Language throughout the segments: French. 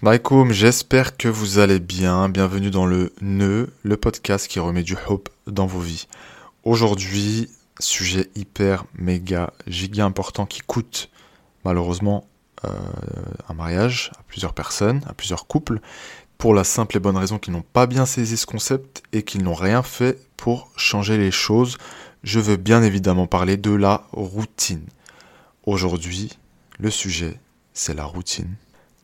Smaïkoum, j'espère que vous allez bien. Bienvenue dans le Nœud, le podcast qui remet du hope dans vos vies. Aujourd'hui, sujet hyper, méga, giga important qui coûte malheureusement euh, un mariage à plusieurs personnes, à plusieurs couples, pour la simple et bonne raison qu'ils n'ont pas bien saisi ce concept et qu'ils n'ont rien fait pour changer les choses. Je veux bien évidemment parler de la routine. Aujourd'hui, le sujet, c'est la routine.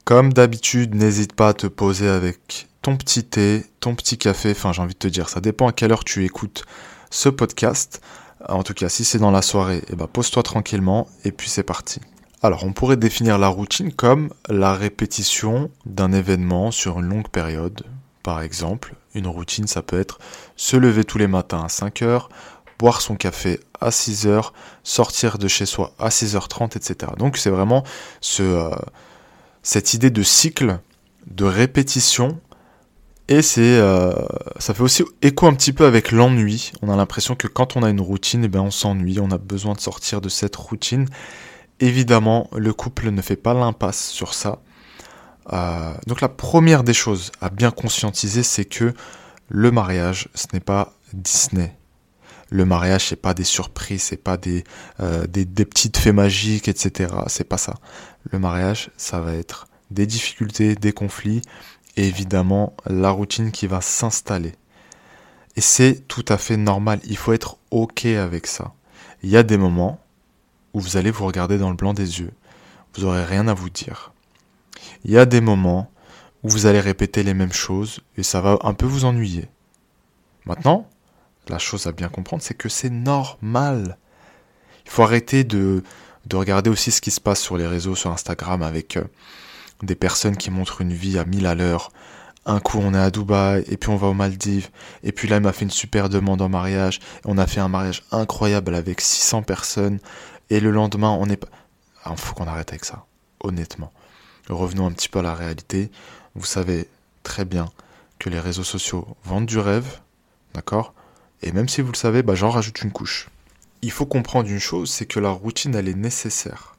Comme d'habitude, n'hésite pas à te poser avec ton petit thé, ton petit café, enfin j'ai envie de te dire, ça dépend à quelle heure tu écoutes ce podcast. En tout cas, si c'est dans la soirée, eh ben, pose-toi tranquillement et puis c'est parti. Alors, on pourrait définir la routine comme la répétition d'un événement sur une longue période. Par exemple, une routine, ça peut être se lever tous les matins à 5 heures, boire son café à 6 heures, sortir de chez soi à 6h30, etc. Donc, c'est vraiment ce, euh, cette idée de cycle, de répétition, et c'est, euh, ça fait aussi écho un petit peu avec l'ennui. On a l'impression que quand on a une routine, eh ben on s'ennuie, on a besoin de sortir de cette routine. Évidemment, le couple ne fait pas l'impasse sur ça. Euh, donc la première des choses à bien conscientiser, c'est que le mariage, ce n'est pas Disney. Le mariage, c'est pas des surprises, c'est pas des, euh, des, petites faits magiques, etc. C'est pas ça. Le mariage, ça va être des difficultés, des conflits, et évidemment la routine qui va s'installer. Et c'est tout à fait normal, il faut être OK avec ça. Il y a des moments où vous allez vous regarder dans le blanc des yeux, vous n'aurez rien à vous dire. Il y a des moments où vous allez répéter les mêmes choses et ça va un peu vous ennuyer. Maintenant, la chose à bien comprendre, c'est que c'est normal. Il faut arrêter de, de regarder aussi ce qui se passe sur les réseaux, sur Instagram, avec euh, des personnes qui montrent une vie à mille à l'heure. Un coup, on est à Dubaï, et puis on va aux Maldives, et puis là, il m'a fait une super demande en mariage. On a fait un mariage incroyable avec 600 personnes, et le lendemain, on est pas. Il ah, faut qu'on arrête avec ça, honnêtement. Revenons un petit peu à la réalité. Vous savez très bien que les réseaux sociaux vendent du rêve, d'accord? Et même si vous le savez, bah, j'en rajoute une couche il faut comprendre une chose, c'est que la routine, elle est nécessaire.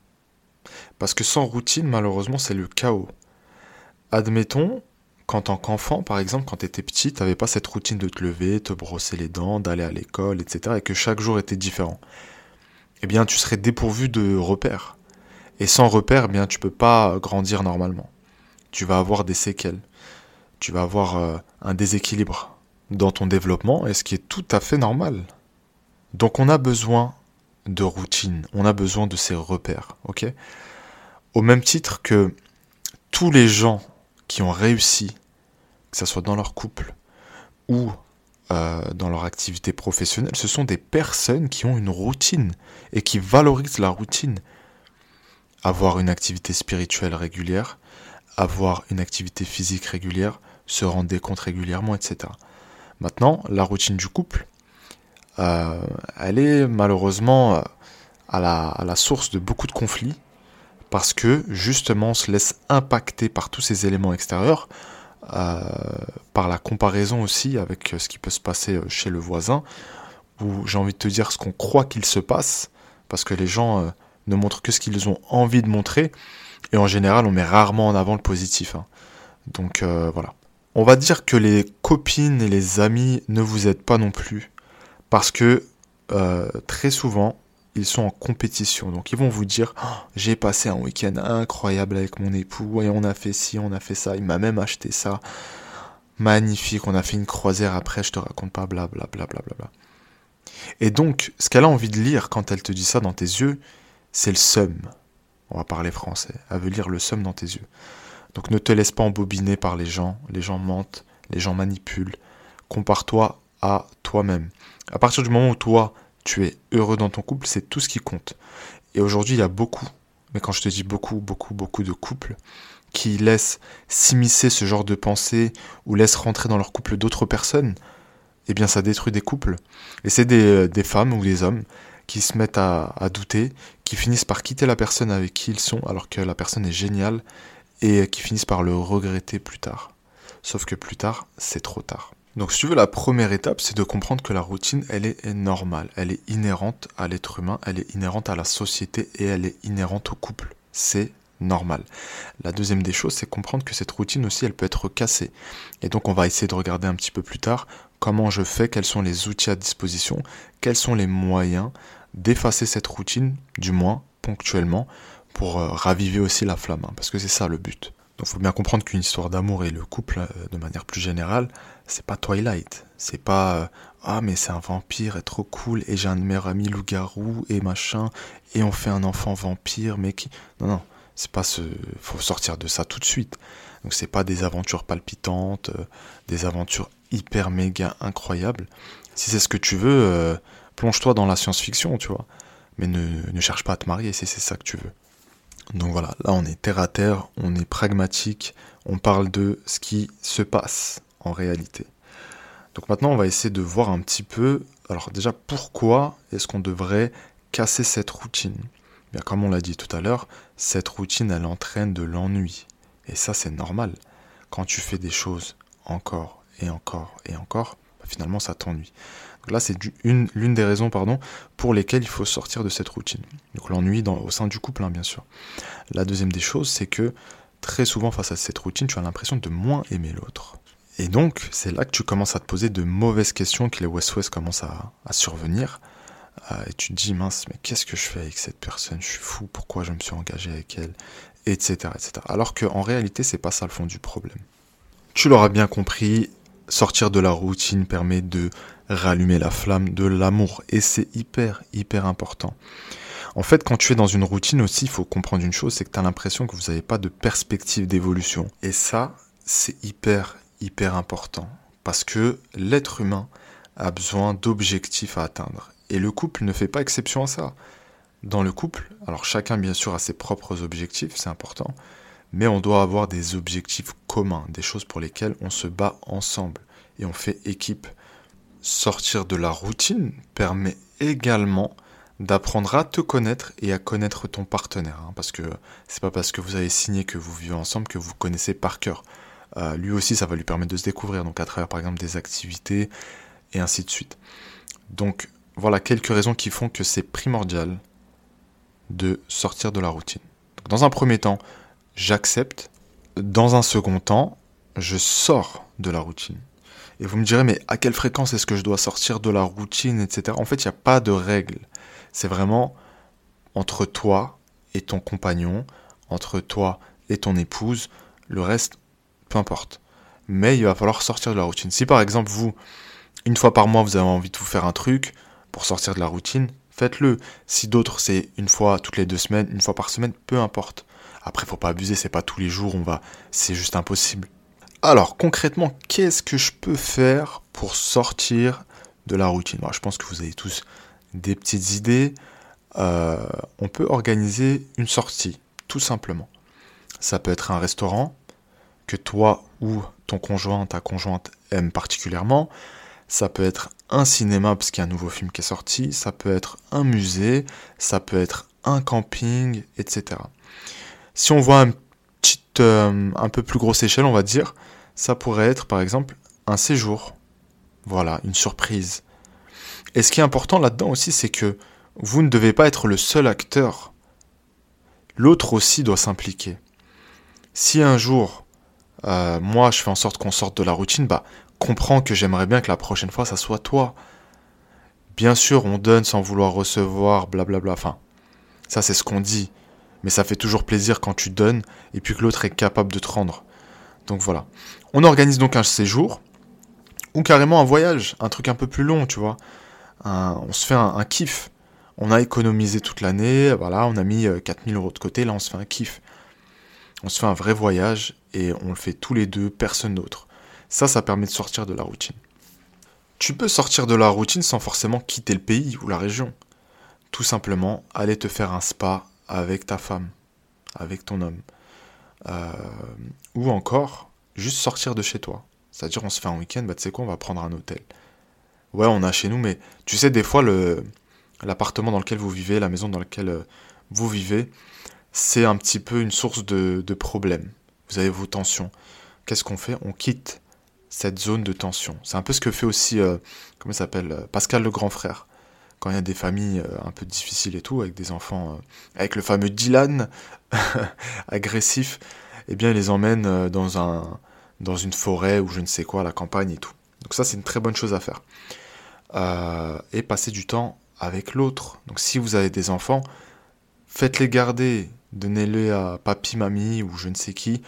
Parce que sans routine, malheureusement, c'est le chaos. Admettons qu'en tant qu'enfant, par exemple, quand tu étais petit, tu n'avais pas cette routine de te lever, te brosser les dents, d'aller à l'école, etc., et que chaque jour était différent. Eh bien, tu serais dépourvu de repères. Et sans repères, eh bien, tu peux pas grandir normalement. Tu vas avoir des séquelles. Tu vas avoir euh, un déséquilibre dans ton développement, et ce qui est tout à fait normal. Donc on a besoin de routine, on a besoin de ces repères, ok? Au même titre que tous les gens qui ont réussi, que ce soit dans leur couple ou euh, dans leur activité professionnelle, ce sont des personnes qui ont une routine et qui valorisent la routine. Avoir une activité spirituelle régulière, avoir une activité physique régulière, se rendre des comptes régulièrement, etc. Maintenant, la routine du couple, euh, elle est malheureusement euh, à la, source de beaucoup de conflits parce que justement on se laisse impacter par tous ces éléments extérieurs, euh, par la comparaison aussi avec ce qui peut se passer chez le voisin, où j'ai envie de te dire ce qu'on croit qu'il se passe, parce que les gens ne montrent que ce qu'ils ont envie de montrer, et en général on met rarement en avant le positif. Hein. Donc voilà. On va dire que les copines et les amis ne vous aident pas non plus parce que euh, très souvent, ils sont en compétition. Donc ils vont vous dire oh, j'ai passé un week-end incroyable avec mon époux et on a fait ci, on a fait ça, il m'a même acheté ça. Magnifique, on a fait une croisière après, je te raconte pas, blablabla. Bla, bla, bla, Et donc, ce qu'elle a envie de lire quand elle te dit ça dans tes yeux, c'est le seum. On va parler français. Elle veut lire le seum dans tes yeux. Donc ne te laisse pas embobiner par les gens. Les gens mentent, les gens manipulent. Compare-toi à toi-même. À partir du moment où toi, tu es heureux dans ton couple, c'est tout ce qui compte. Et aujourd'hui, il y a beaucoup, mais quand je te dis beaucoup, beaucoup, beaucoup de couples qui laissent s'immiscer ce genre de pensée ou laissent rentrer dans leur couple d'autres personnes, eh bien ça détruit des couples. Et c'est des, euh, femmes ou des hommes qui se mettent à, douter, qui finissent par quitter la personne avec qui ils sont alors que la personne est géniale et qui finissent par le regretter plus tard. Sauf que plus tard, c'est trop tard. Donc si tu veux, la première étape, c'est de comprendre que la routine, elle est normale, elle est inhérente à l'être humain, elle est inhérente à la société et elle est inhérente au couple. C'est normal. La deuxième des choses, c'est comprendre que cette routine aussi, elle peut être cassée. Et donc, on va essayer de regarder un petit peu plus tard comment je fais, quels sont les outils à disposition, quels sont les moyens d'effacer cette routine, du moins ponctuellement, pour euh, raviver aussi la flamme, hein, parce que c'est ça le but. Donc, il faut bien comprendre qu'une histoire d'amour et le couple, euh, de manière plus générale, c'est pas Twilight. C'est pas euh, ah mais c'est un vampire et trop cool et j'ai un meilleur ami loup-garou et machin et on fait un enfant vampire mais qui non non c'est pas ce faut sortir de ça tout de suite donc c'est pas des aventures palpitantes des aventures hyper méga incroyables si c'est ce que tu veux plonge-toi dans la science-fiction tu vois mais ne, ne cherche pas à te marier si c'est ça que tu veux donc voilà là on est terre à terre on est pragmatique on parle de ce qui se passe en réalité donc maintenant, on va essayer de voir un petit peu, alors déjà, pourquoi est-ce qu'on devrait casser cette routine? Bien, comme on l'a dit tout à l'heure, cette routine, elle entraîne de l'ennui. Et ça, c'est normal. Quand tu fais des choses encore et encore et encore, finalement, ça t'ennuie. Donc là, c'est l'une des raisons pardon, pour lesquelles il faut sortir de cette routine. Donc l'ennui au sein du couple, hein, bien sûr. La deuxième des choses, c'est que très souvent, face à cette routine, tu as l'impression de moins aimer l'autre. Et donc, c'est là que tu commences à te poser de mauvaises questions, que les West-West commencent à, survenir. Euh, et tu te dis, mince, mais qu'est-ce que je fais avec cette personne? Je suis fou, pourquoi je me suis engagé avec elle? Etc. etc. Alors qu'en réalité, c'est pas ça le fond du problème. Tu l'auras bien compris, sortir de la routine permet de rallumer la flamme de l'amour. Et c'est hyper, hyper important. En fait, quand tu es dans une routine aussi, il faut comprendre une chose, c'est que tu as l'impression que vous n'avez pas de perspective d'évolution. Et ça, c'est hyper, hyper important parce que l'être humain a besoin d'objectifs à atteindre. Et le couple ne fait pas exception à ça. Dans le couple, alors chacun bien sûr a ses propres objectifs, c'est important, mais on doit avoir des objectifs communs, des choses pour lesquelles on se bat ensemble et on fait équipe. Sortir de la routine permet également d'apprendre à te connaître et à connaître ton partenaire, hein, parce que c'est pas parce que vous avez signé que vous vivez ensemble que vous connaissez par cœur. Euh, lui aussi, ça va lui permettre de se découvrir, donc à travers par exemple des activités et ainsi de suite. Donc voilà quelques raisons qui font que c'est primordial de sortir de la routine. dans un premier temps, j'accepte. Dans un second temps, je sors de la routine. Et vous me direz, mais à quelle fréquence est-ce que je dois sortir de la routine, etc. En fait, il n'y a pas de règle. C'est vraiment entre toi et ton compagnon, entre toi et ton épouse. Le reste, peu importe. Mais il va falloir sortir de la routine. Si par exemple vous, une fois par mois, vous avez envie de vous faire un truc pour sortir de la routine, faites-le. Si d'autres, c'est une fois toutes les deux semaines, une fois par semaine, peu importe. Après, faut pas abuser, c'est pas tous les jours, on va, c'est juste impossible. Alors, concrètement, qu'est-ce que je peux faire pour sortir de la routine? Je pense que vous avez tous des petites idées. Euh, on peut organiser une sortie, tout simplement. Ça peut être un restaurant, que toi ou ton conjoint, ta conjointe aime particulièrement. Ça peut être un cinéma parce qu'il y a un nouveau film qui est sorti, ça peut être un musée, ça peut être un camping, etc. Si on voit un, petit, euh, un peu plus grosse échelle, on va dire, ça pourrait être par exemple un séjour. Voilà, une surprise. Et ce qui est important là-dedans aussi, c'est que vous ne devez pas être le seul acteur. L'autre aussi doit s'impliquer. Si un jour euh, moi je fais en sorte qu'on sorte de la routine, bah comprends que j'aimerais bien que la prochaine fois ça soit toi. Bien sûr, on donne sans vouloir recevoir, blablabla. Enfin, ça c'est ce qu'on dit. Mais ça fait toujours plaisir quand tu donnes et puis que l'autre est capable de te rendre. Donc voilà. On organise donc un séjour ou carrément un voyage, un truc un peu plus long, tu vois. on se fait un, kiff. On a économisé toute l'année, voilà, on a mis 4000 euh, euros de côté, là on se fait un kiff. On se fait un vrai voyage et on le fait tous les deux, personne d'autre. Ça, ça permet de sortir de la routine. Tu peux sortir de la routine sans forcément quitter le pays ou la région. Tout simplement, aller te faire un spa avec ta femme, avec ton homme. Euh, ou encore, juste sortir de chez toi. C'est-à-dire, on se fait un week-end, bah tu sais quoi, on va prendre un hôtel. Ouais, on a chez nous, mais tu sais, des fois, l'appartement dans lequel vous vivez, la maison dans laquelle euh, vous vivez, c'est un petit peu une source de, de problèmes vous avez vos tensions. Qu'est-ce qu'on fait? On quitte cette zone de tension. C'est un peu ce que fait aussi, euh, comment il s'appelle, Pascal le grand frère. Quand il y a des familles euh, un peu difficiles et tout, avec des enfants, euh, avec le fameux Dylan agressif, eh bien, ils les emmènent euh, dans, un, dans une forêt ou je ne sais quoi, la campagne et tout. Donc ça, c'est une très bonne chose à faire. et passer du temps avec l'autre. Donc si vous avez des enfants, faites-les garder, donnez-les à papy, mamie ou je ne sais qui,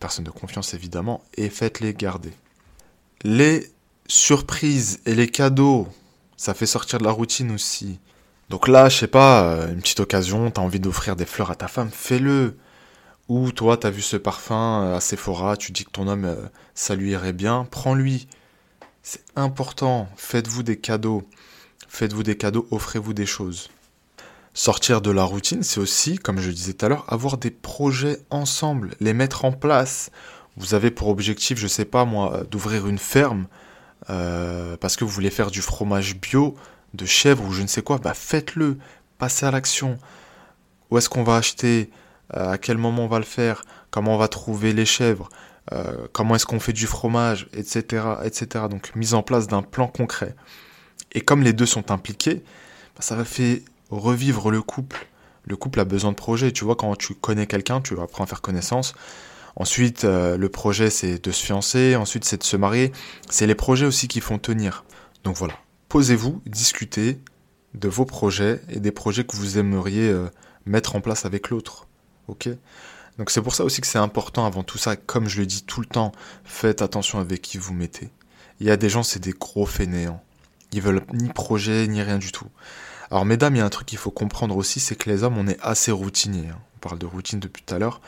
personne de confiance évidemment, et faites-les garder. Les surprises et les cadeaux, ça fait sortir de la routine aussi. Donc là, je sais pas, euh, une petite occasion, t'as envie d'offrir des fleurs à ta femme, fais-le. Ou toi, t'as vu ce parfum euh, à Sephora, tu dis que ton homme, euh, ça lui irait bien, prends-lui. C'est important, faites-vous des cadeaux. Faites-vous des cadeaux, offrez-vous des choses. Sortir de la routine, c'est aussi, comme je disais tout à l'heure, avoir des projets ensemble, les mettre en place. Vous avez pour objectif, je sais pas moi, d'ouvrir une ferme euh, parce que vous voulez faire du fromage bio, de chèvre ou je ne sais quoi, bah faites-le, passez à l'action. Où est-ce qu'on va acheter euh, À quel moment on va le faire Comment on va trouver les chèvres euh, Comment est-ce qu'on fait du fromage Etc. etc. Donc mise en place d'un plan concret. Et comme les deux sont impliqués, bah, ça va faire revivre le couple. Le couple a besoin de projet. Tu vois, quand tu connais quelqu'un, tu apprends à faire connaissance. Ensuite, euh, le projet, c'est de se fiancer. Ensuite, c'est de se marier. C'est les projets aussi qui font tenir. Donc voilà. Posez-vous, discutez de vos projets et des projets que vous aimeriez euh, mettre en place avec l'autre. Ok? Donc c'est pour ça aussi que c'est important avant tout ça. Comme je le dis tout le temps, faites attention avec qui vous mettez. Il y a des gens, c'est des gros fainéants. Ils veulent ni projet, ni rien du tout. Alors mesdames, il y a un truc qu'il faut comprendre aussi, c'est que les hommes, on est assez routiniers. Hein. On parle de routine depuis tout à l'heure.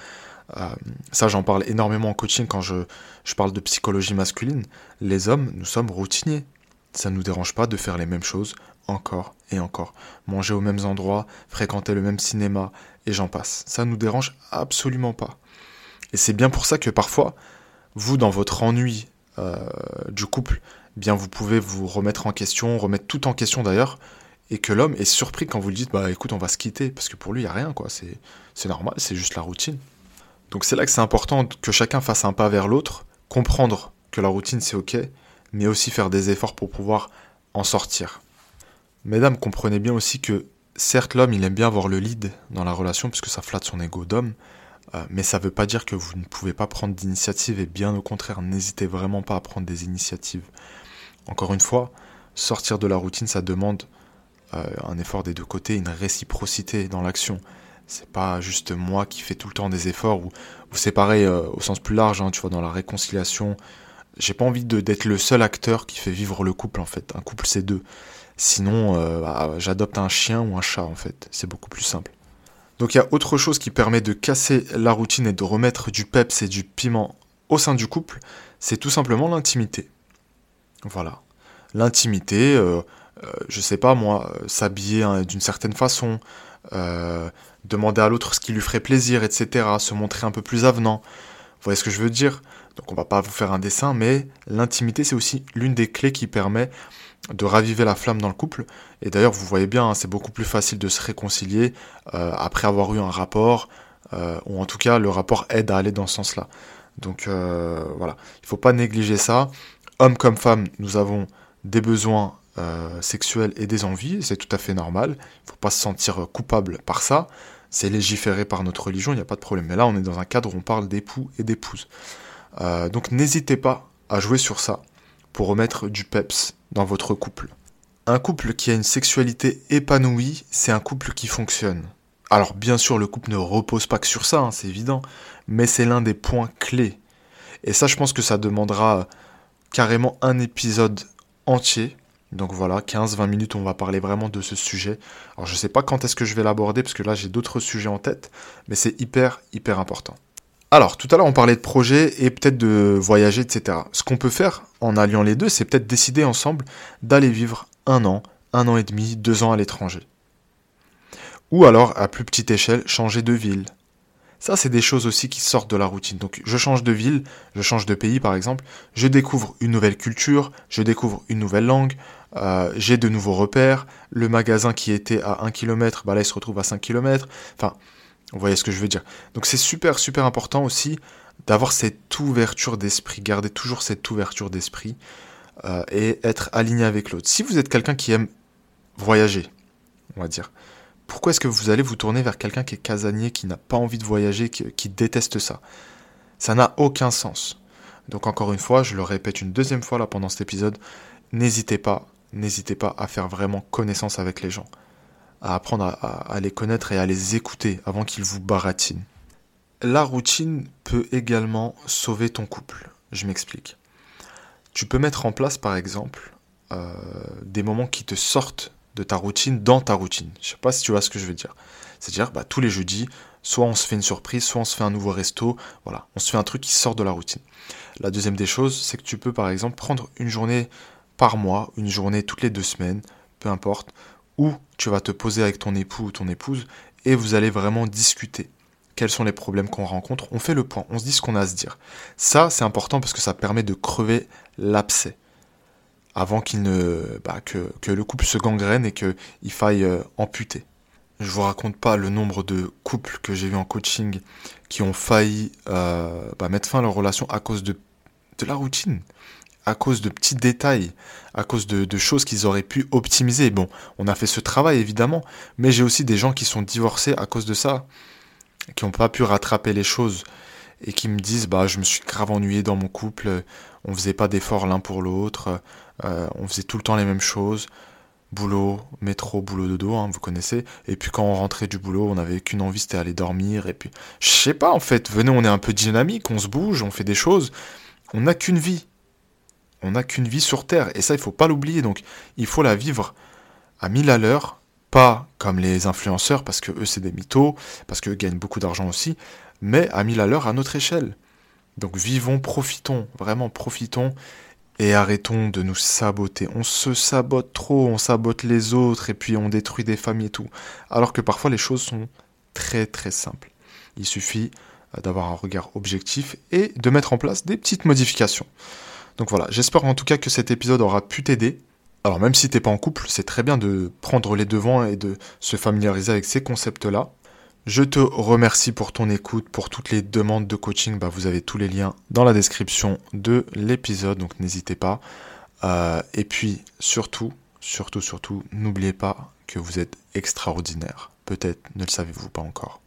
Euh, ça, j'en parle énormément en coaching quand je, je parle de psychologie masculine. Les hommes, nous sommes routiniers. Ça ne nous dérange pas de faire les mêmes choses encore et encore. Manger aux mêmes endroits, fréquenter le même cinéma, et j'en passe. Ça ne nous dérange absolument pas. Et c'est bien pour ça que parfois, vous, dans votre ennui euh, du couple, eh bien vous pouvez vous remettre en question, remettre tout en question d'ailleurs, et que l'homme est surpris quand vous lui dites bah écoute on va se quitter parce que pour lui il y a rien quoi, c'est normal, c'est juste la routine. Donc c'est là que c'est important que chacun fasse un pas vers l'autre, comprendre que la routine c'est ok, mais aussi faire des efforts pour pouvoir en sortir. Mesdames, comprenez bien aussi que certes l'homme il aime bien avoir le lead dans la relation puisque ça flatte son ego d'homme, euh, mais ça ne veut pas dire que vous ne pouvez pas prendre d'initiative et bien au contraire, n'hésitez vraiment pas à prendre des initiatives. Encore une fois, sortir de la routine ça demande euh, un effort des deux côtés, une réciprocité dans l'action. C'est pas juste moi qui fais tout le temps des efforts, ou, c'est pareil euh, au sens plus large, hein, tu vois, dans la réconciliation. J'ai pas envie d'être le seul acteur qui fait vivre le couple en fait. Un couple c'est deux. Sinon, euh, bah, j'adopte un chien ou un chat en fait. C'est beaucoup plus simple. Donc il y a autre chose qui permet de casser la routine et de remettre du peps et du piment au sein du couple, c'est tout simplement l'intimité. Voilà. L'intimité, euh, je sais pas moi, s'habiller hein, d'une certaine façon, demander à l'autre ce qui lui ferait plaisir, etc., se montrer un peu plus avenant. Vous voyez ce que je veux dire? Donc on va pas vous faire un dessin, mais l'intimité c'est aussi l'une des clés qui permet de raviver la flamme dans le couple. Et d'ailleurs vous voyez bien, hein, c'est beaucoup plus facile de se réconcilier euh, après avoir eu un rapport, euh, ou en tout cas le rapport aide à aller dans ce sens-là. Donc euh, voilà, il faut pas négliger ça. Homme comme femme, nous avons des besoins sexuels et des envies, c'est tout à fait normal. Il faut pas se sentir coupable par ça c'est légiféré par notre religion, il n'y a pas de problème. Mais là, on est dans un cadre où on parle d'époux et d'épouses. Euh, donc n'hésitez pas à jouer sur ça pour remettre du peps dans votre couple. Un couple qui a une sexualité épanouie, c'est un couple qui fonctionne. Alors bien sûr, le couple ne repose pas que sur ça, hein, c'est évident, mais c'est l'un des points clés. Et ça, je pense que ça demandera carrément un épisode entier donc voilà, 15-20 minutes, on va parler vraiment de ce sujet. Alors je sais pas quand est-ce que je vais l'aborder, parce que là j'ai d'autres sujets en tête, mais c'est hyper, hyper important. Alors, tout à l'heure on parlait de projet et peut-être de voyager, etc. Ce qu'on peut faire en alliant les deux, c'est peut-être décider ensemble d'aller vivre un an, un an et demi, deux ans à l'étranger. Ou alors, à plus petite échelle, changer de ville, ça, c'est des choses aussi qui sortent de la routine. Donc, je change de ville, je change de pays, par exemple, je découvre une nouvelle culture, je découvre une nouvelle langue, euh, j'ai de nouveaux repères, le magasin qui était à 1 km, bah là, il se retrouve à 5 km. Enfin, vous voyez ce que je veux dire. Donc, c'est super, super important aussi d'avoir cette ouverture d'esprit, garder toujours cette ouverture d'esprit euh, et être aligné avec l'autre. Si vous êtes quelqu'un qui aime voyager, on va dire. Pourquoi est-ce que vous allez vous tourner vers quelqu'un qui est casanier, qui n'a pas envie de voyager, qui, déteste ça? Ça n'a aucun sens. Donc encore une fois, je le répète une deuxième fois là pendant cet épisode, n'hésitez pas, n'hésitez pas à faire vraiment connaissance avec les gens, à apprendre à, les connaître et à les écouter avant qu'ils vous baratinent. La routine peut également sauver ton couple. Je m'explique. Tu peux mettre en place par exemple euh, des moments qui te sortent de ta routine dans ta routine. Je sais pas si tu vois ce que je veux dire. C'est-à-dire, bah, tous les jeudis, soit on se fait une surprise, soit on se fait un nouveau resto. Voilà, on se fait un truc qui sort de la routine. La deuxième des choses, c'est que tu peux par exemple prendre une journée par mois, une journée toutes les deux semaines, peu importe, où tu vas te poser avec ton époux ou ton épouse et vous allez vraiment discuter. Quels sont les problèmes qu'on rencontre? On fait le point, on se dit ce qu'on a à se dire. Ça, c'est important parce que ça permet de crever l'abcès avant qu'il ne, bah, que, le couple se gangrène et qu'il faille euh, amputer. Je vous raconte pas le nombre de couples que j'ai vu en coaching qui ont failli euh, bah, mettre fin à leur relation à cause de la routine, à cause de petits détails, à cause de, choses qu'ils auraient pu optimiser. Bon, on a fait ce travail évidemment, mais j'ai aussi des gens qui sont divorcés à cause de ça, qui n'ont pas pu rattraper les choses et qui me disent bah je me suis grave ennuyé dans mon couple, on faisait pas d'efforts l'un pour l'autre, euh, on faisait tout le temps les mêmes choses, boulot, métro, boulot dodo, hein, vous connaissez. Et puis quand on rentrait du boulot, on n'avait qu'une envie, c'était aller dormir. Et puis, je sais pas, en fait, venez, on est un peu dynamique, on se bouge, on fait des choses. On n'a qu'une vie. On n'a qu'une vie sur Terre. Et ça, il faut pas l'oublier. Donc, il faut la vivre à mille à l'heure. Pas comme les influenceurs, parce que eux, c'est des mythos, parce qu'eux gagnent beaucoup d'argent aussi, mais à mille à l'heure à notre échelle. Donc, vivons, profitons, vraiment profitons et arrêtons de nous saboter. On se sabote trop, on sabote les autres et puis on détruit des familles et tout. Alors que parfois les choses sont très très simples. Il suffit euh, d'avoir un regard objectif et de mettre en place des petites modifications. Donc voilà, j'espère en tout cas que cet épisode aura pu t'aider. Alors même si t'es pas en couple, c'est très bien de prendre les devants et de se familiariser avec ces concepts-là. Je te remercie pour ton écoute, pour toutes les demandes de coaching. Bah, vous avez tous les liens dans la description de l'épisode, donc n'hésitez pas. Euh, et puis surtout, surtout, surtout, n'oubliez pas que vous êtes extraordinaire. Peut-être ne le savez-vous pas encore.